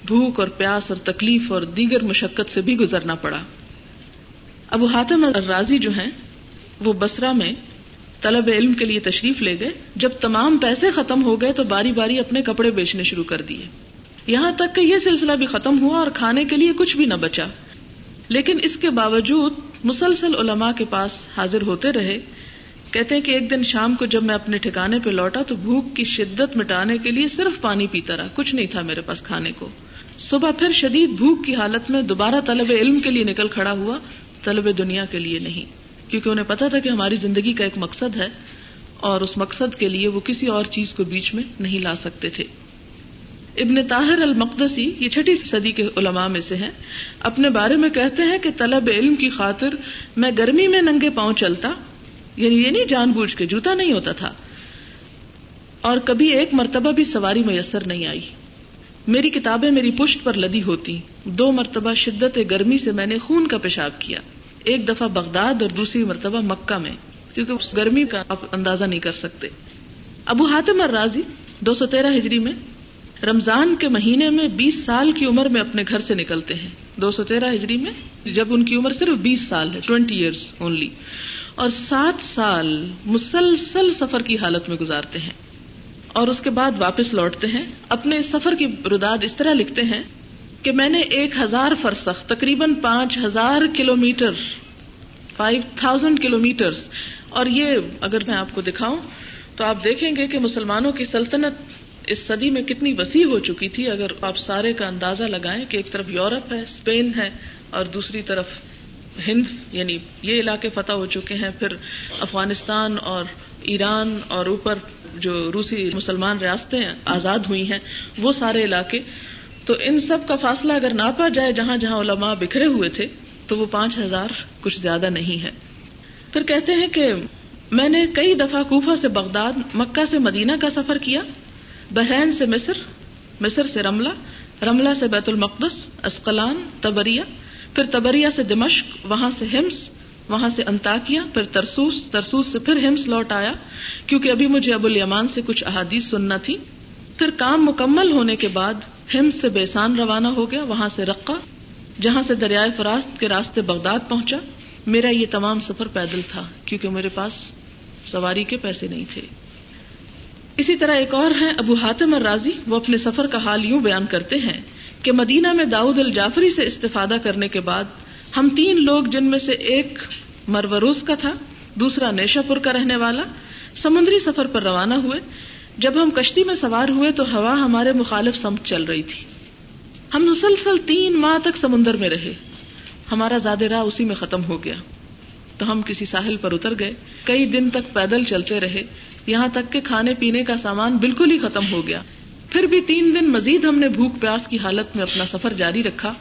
بھوک اور پیاس اور تکلیف اور دیگر مشقت سے بھی گزرنا پڑا۔ ابو حاتم الرازی جو ہیں، وہ بسرا میں طلب علم کے لیے تشریف لے گئے۔ جب تمام پیسے ختم ہو گئے تو باری باری اپنے کپڑے بیچنے شروع کر دیے۔ یہاں تک کہ یہ سلسلہ بھی ختم ہوا اور کھانے کے لیے کچھ بھی نہ بچا۔ لیکن اس کے باوجود مسلسل علماء کے پاس حاضر ہوتے رہے۔ کہتے ہیں کہ ایک دن شام کو جب میں اپنے ٹھکانے پہ لوٹا تو بھوک کی شدت مٹانے کے لیے صرف پانی پیتا رہا، کچھ نہیں تھا میرے پاس کھانے کو۔ صبح پھر شدید بھوک کی حالت میں دوبارہ طلب علم کے لیے نکل کھڑا ہوا، طلب دنیا کے لیے نہیں۔ کیونکہ انہیں پتا تھا کہ ہماری زندگی کا ایک مقصد ہے اور اس مقصد کے لیے وہ کسی اور چیز کو بیچ میں نہیں لا سکتے تھے۔ ابن طاہر المقدسی، یہ چھٹی صدی کے علماء میں سے ہیں، اپنے بارے میں کہتے ہیں کہ طلب علم کی خاطر میں گرمی میں ننگے پاؤں چلتا یعنی یہ نہیں جان بوجھ کے جوتا نہیں ہوتا تھا۔ اور کبھی ایک مرتبہ بھی سواری میسر نہیں آئی۔ میری کتابیں میری پشت پر لدی ہوتی، دو مرتبہ شدت گرمی سے میں نے خون کا پیشاب کیا۔ ایک دفعہ بغداد اور دوسری مرتبہ مکہ میں، کیونکہ اس گرمی کا آپ اندازہ نہیں کر سکتے۔ ابو حاتم اور راضی دو سو تیرہ ہجری میں رمضان کے مہینے میں بیس سال کی عمر میں اپنے گھر سے نکلتے ہیں۔ دو سو تیرہ ہجری میں جب ان کی عمر صرف بیس سال ہے ٹوینٹی ایئرس اونلی اور سات سال مسلسل سفر کی حالت میں گزارتے ہیں۔ اور اس کے بعد واپس لوٹتے ہیں۔ اپنے سفر کی رداد اس طرح لکھتے ہیں کہ میں نے ایک ہزار فرسخ، تقریباً پانچ ہزار kilometre five thousand kilometre اور یہ اگر میں آپ کو دکھاؤں تو آپ دیکھیں گے کہ مسلمانوں کی سلطنت اس صدی میں کتنی وسیع ہو چکی تھی اگر آپ سارے کا اندازہ لگائیں کہ ایک طرف یورپ ہے اسپین ہے اور دوسری طرف ہند یعنی یہ علاقے فتح ہو چکے ہیں، پھر افغانستان اور ایران اور اوپر جو روسی مسلمان ریاستیں آزاد ہوئی ہیں، وہ سارے علاقے۔ تو ان سب کا فاصلہ اگر ناپا جائے جہاں جہاں علماء بکھرے ہوئے تھے، تو وہ پانچ ہزار کچھ زیادہ نہیں ہے۔ پھر کہتے ہیں کہ میں نے کئی دفعہ کوفہ سے بغداد، مکہ سے مدینہ کا سفر کیا۔ بحرین سے مصر مصر سے رملہ رملہ سے بیت المقدس، اسقلان تبریا پھر تبریا سے دمشق، وہاں سے ہمس، وہاں سے انتاکیا پھر ترسوس ترسوس سے پھر ہمس لوٹ آیا، کیونکہ ابھی مجھے ابو الیمان سے کچھ احادیث سننا تھی۔ پھر کام مکمل ہونے کے بعد ہمس سے بیسان روانہ ہو گیا، وہاں سے رقا جہاں سے دریائے فراست کے راستے بغداد پہنچا۔ میرا یہ تمام سفر پیدل تھا، کیونکہ میرے پاس سواری کے پیسے نہیں تھے۔ اسی طرح ایک اور ہیں، ابو حاتم الرازی، وہ اپنے سفر کا حال یوں بیان کرتے ہیں کہ مدینہ میں داؤد الجعفری سے استفادہ کرنے کے بعد ہم تین لوگ جن میں سے ایک مروروز کا تھا، دوسرا نیشا پور کا رہنے والا، سمندری سفر پر روانہ ہوئے۔ جب ہم کشتی میں سوار ہوئے تو ہوا ہمارے مخالف سمت چل رہی تھی۔ ہم مسلسل تین ماہ تک سمندر میں رہے۔ ہمارا زیادہ راہ اسی میں ختم ہو گیا۔ تو ہم کسی ساحل پر اتر گئے۔ کئی دن تک پیدل چلتے رہے۔ یہاں تک کہ کھانے پینے کا سامان بالکل ہی ختم ہو گیا۔ پھر بھی تین دن مزید ہم نے بھوک پیاس کی حالت میں اپنا سفر جاری رکھا۔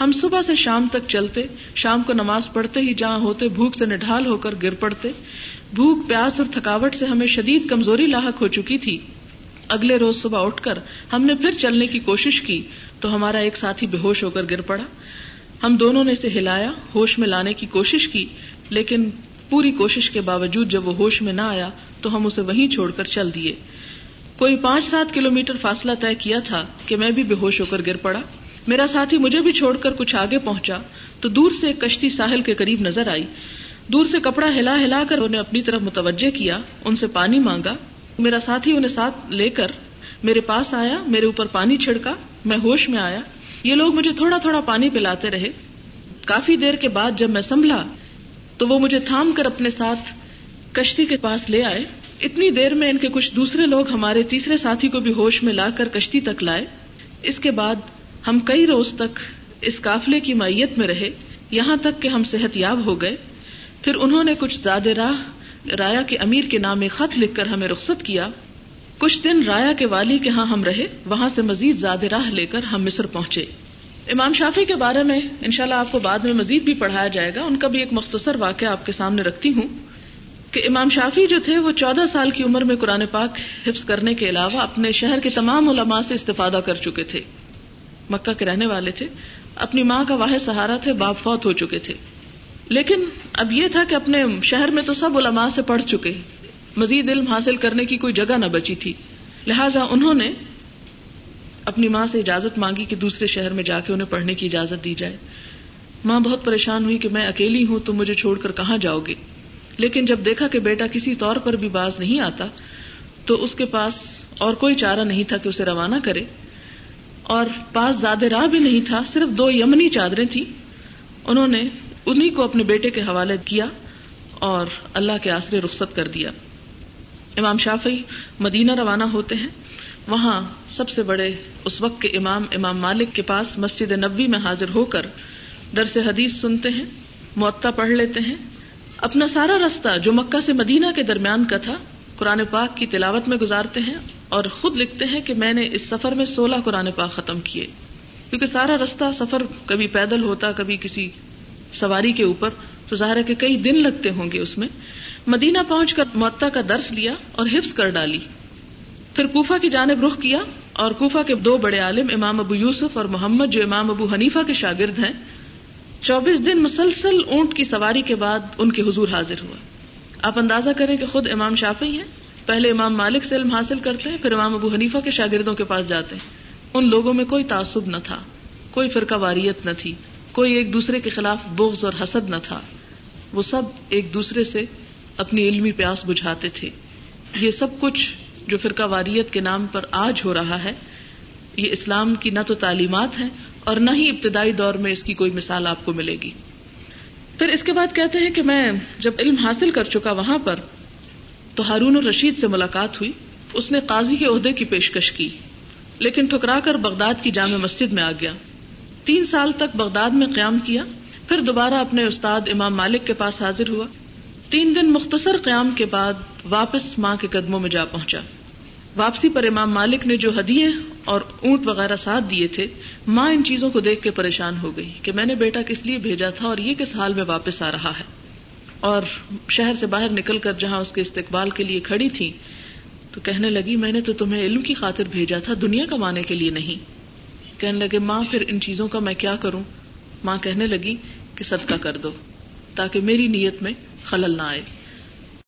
ہم صبح سے شام تک چلتے، شام کو نماز پڑھتے ہی جہاں ہوتے بھوک سے نڈھال ہو کر گر پڑتے۔ بھوک، پیاس اور تھکاوٹ سے ہمیں شدید کمزوری لاحق ہو چکی تھی۔ اگلے روز صبح اٹھ کر ہم نے پھر چلنے کی کوشش کی تو ہمارا ایک ساتھی بے ہوش ہو کر گر پڑا۔ ہم دونوں نے اسے ہلایا، ہوش میں لانے کی کوشش کی، لیکن پوری کوشش کے باوجود جب وہ ہوش میں نہ آیا تو ہم اسے وہیں چھوڑ کر چل دیے۔ کوئی پانچ سات کلو میٹر فاصلہ طے کیا تھا کہ میں بھی بے ہوش ہو کر گر پڑا۔ میرا ساتھی مجھے بھی چھوڑ کر کچھ آگے پہنچا تو دور سے ایک کشتی ساحل کے قریب نظر آئی۔ دور سے کپڑا ہلا ہلا کر انہیں اپنی طرف متوجہ کیا، ان سے پانی مانگا۔ میرا ساتھی انہیں ساتھ لے کر میرے پاس آیا، میرے اوپر پانی چھڑکا، میں ہوش میں آیا۔ یہ لوگ مجھے تھوڑا تھوڑا پانی پلاتے رہے۔ کافی دیر کے بعد جب میں سنبھلا تو وہ مجھے تھام کر اپنے ساتھ کشتی کے پاس لے آئے۔ اتنی دیر میں ان کے کچھ دوسرے لوگ ہمارے تیسرے ساتھی کو بھی ہوش میں لا کر کشتی تک لائے۔ اس کے بعد ہم کئی روز تک اس قافلے کی میت میں رہے۔ یہاں تک کہ ہم صحت یاب ہو گئے۔ پھر انہوں نے کچھ زیادہ راہ، رایا کے امیر کے نام ایک خط لکھ کر ہمیں رخصت کیا۔ کچھ دن رایا کے والی کے ہاں ہم رہے۔ وہاں سے مزید زیادہ راہ لے کر ہم مصر پہنچے۔ امام شافی کے بارے میں انشاءاللہ آپ کو بعد میں مزید بھی پڑھایا جائے گا۔ ان کا بھی ایک مختصر واقعہ آپ کے سامنے رکھتی ہوں۔ کہ امام شافی جو تھے وہ چودہ سال کی عمر میں قرآن پاک حفظ کرنے کے علاوہ اپنے شہر کے تمام علماء سے استفادہ کر چکے تھے۔ مکہ کے رہنے والے تھے۔ اپنی ماں کا واحد سہارا تھے، باپ فوت ہو چکے تھے۔ لیکن اب یہ تھا کہ اپنے شہر میں تو سب علماء سے پڑھ چکے۔ مزید علم حاصل کرنے کی کوئی جگہ نہ بچی تھی۔ لہذا انہوں نے اپنی ماں سے اجازت مانگی کہ دوسرے شہر میں جا کے انہیں پڑھنے کی اجازت دی جائے۔ ماں بہت پریشان ہوئی کہ میں اکیلی ہوں تم مجھے چھوڑ کر کہاں جاؤ گے؟ لیکن جب دیکھا کہ بیٹا کسی طور پر بھی باز نہیں آتا، تو اس کے پاس اور کوئی چارہ نہیں تھا کہ اسے روانہ کرے۔ اور پاس زیادہ راہ بھی نہیں تھا، صرف دو یمنی چادریں تھیں۔ انہوں نے انہیں کو اپنے بیٹے کے حوالے کیا اور اللہ کے آسرے رخصت کر دیا۔ امام شافی مدینہ روانہ ہوتے ہیں۔ وہاں سب سے بڑے اس وقت کے امام امام مالک کے پاس مسجد نبوی میں حاضر ہو کر درس حدیث سنتے ہیں، معطا پڑھ لیتے ہیں۔ اپنا سارا رستہ جو مکہ سے مدینہ کے درمیان کا تھا، قرآن پاک کی تلاوت میں گزارتے ہیں اور خود لکھتے ہیں کہ میں نے اس سفر میں سولہ قرآن پاک ختم کیے۔ کیونکہ سارا رستہ سفر کبھی پیدل ہوتا، کبھی کسی سواری کے اوپر، تو ظاہر ہے کہ کئی دن لگتے ہوں گے اس میں۔ مدینہ پہنچ کر معطا کا درس لیا اور حفظ کر ڈالی۔ پھر کوفہ کی جانب رخ کیا اور کوفہ کے دو بڑے عالم، امام ابو یوسف اور محمد، جو امام ابو حنیفہ کے شاگرد ہیں چوبیس دن مسلسل اونٹ کی سواری کے بعد ان کے حضور حاضر ہوا۔ آپ اندازہ کریں کہ خود امام شافی ہیں۔ پہلے امام مالک سے علم حاصل کرتے ہیں، پھر امام ابو حنیفہ کے شاگردوں کے پاس جاتے ہیں۔ ان لوگوں میں کوئی تعصب نہ تھا، کوئی فرقہ واریت نہ تھی، کوئی ایک دوسرے کے خلاف بغض اور حسد نہ تھا۔ وہ سب ایک دوسرے سے اپنی علمی پیاس بجھاتے تھے۔ یہ سب کچھ جو فرقہ واریت کے نام پر آج ہو رہا ہے، یہ اسلام کی نہ تو تعلیمات ہیں اور نہ ہی ابتدائی دور میں اس کی کوئی مثال آپ کو ملے گی۔ پھر اس کے بعد کہتے ہیں کہ میں جب علم حاصل کر چکا وہاں پر تو ہارون الرشید سے ملاقات ہوئی۔ اس نے قاضی کے عہدے کی پیشکش کی، لیکن ٹھکرا کر بغداد کی جامع مسجد میں آ گیا۔ تین سال تک بغداد میں قیام کیا، پھر دوبارہ اپنے استاد امام مالک کے پاس حاضر ہوا۔ تین دن مختصر قیام کے بعد واپس ماں کے قدموں میں جا پہنچا۔ واپسی پر امام مالک نے جو ہدیے اور اونٹ وغیرہ ساتھ دیے تھے، ماں ان چیزوں کو دیکھ کے پریشان ہو گئی کہ میں نے بیٹا کس لیے بھیجا تھا اور یہ کس حال میں واپس آ رہا ہے۔ اور شہر سے باہر نکل کر جہاں اس کے استقبال کے لیے کھڑی تھی، تو کہنے لگی، میں نے تو تمہیں علم کی خاطر بھیجا تھا، دنیا کمانے کے لیے نہیں۔ کہنے لگے، ماں پھر ان چیزوں کا میں کیا کروں؟ ماں کہنے لگی کہ صدقہ کر دو، تاکہ میری نیت میں خلل نہ آئے۔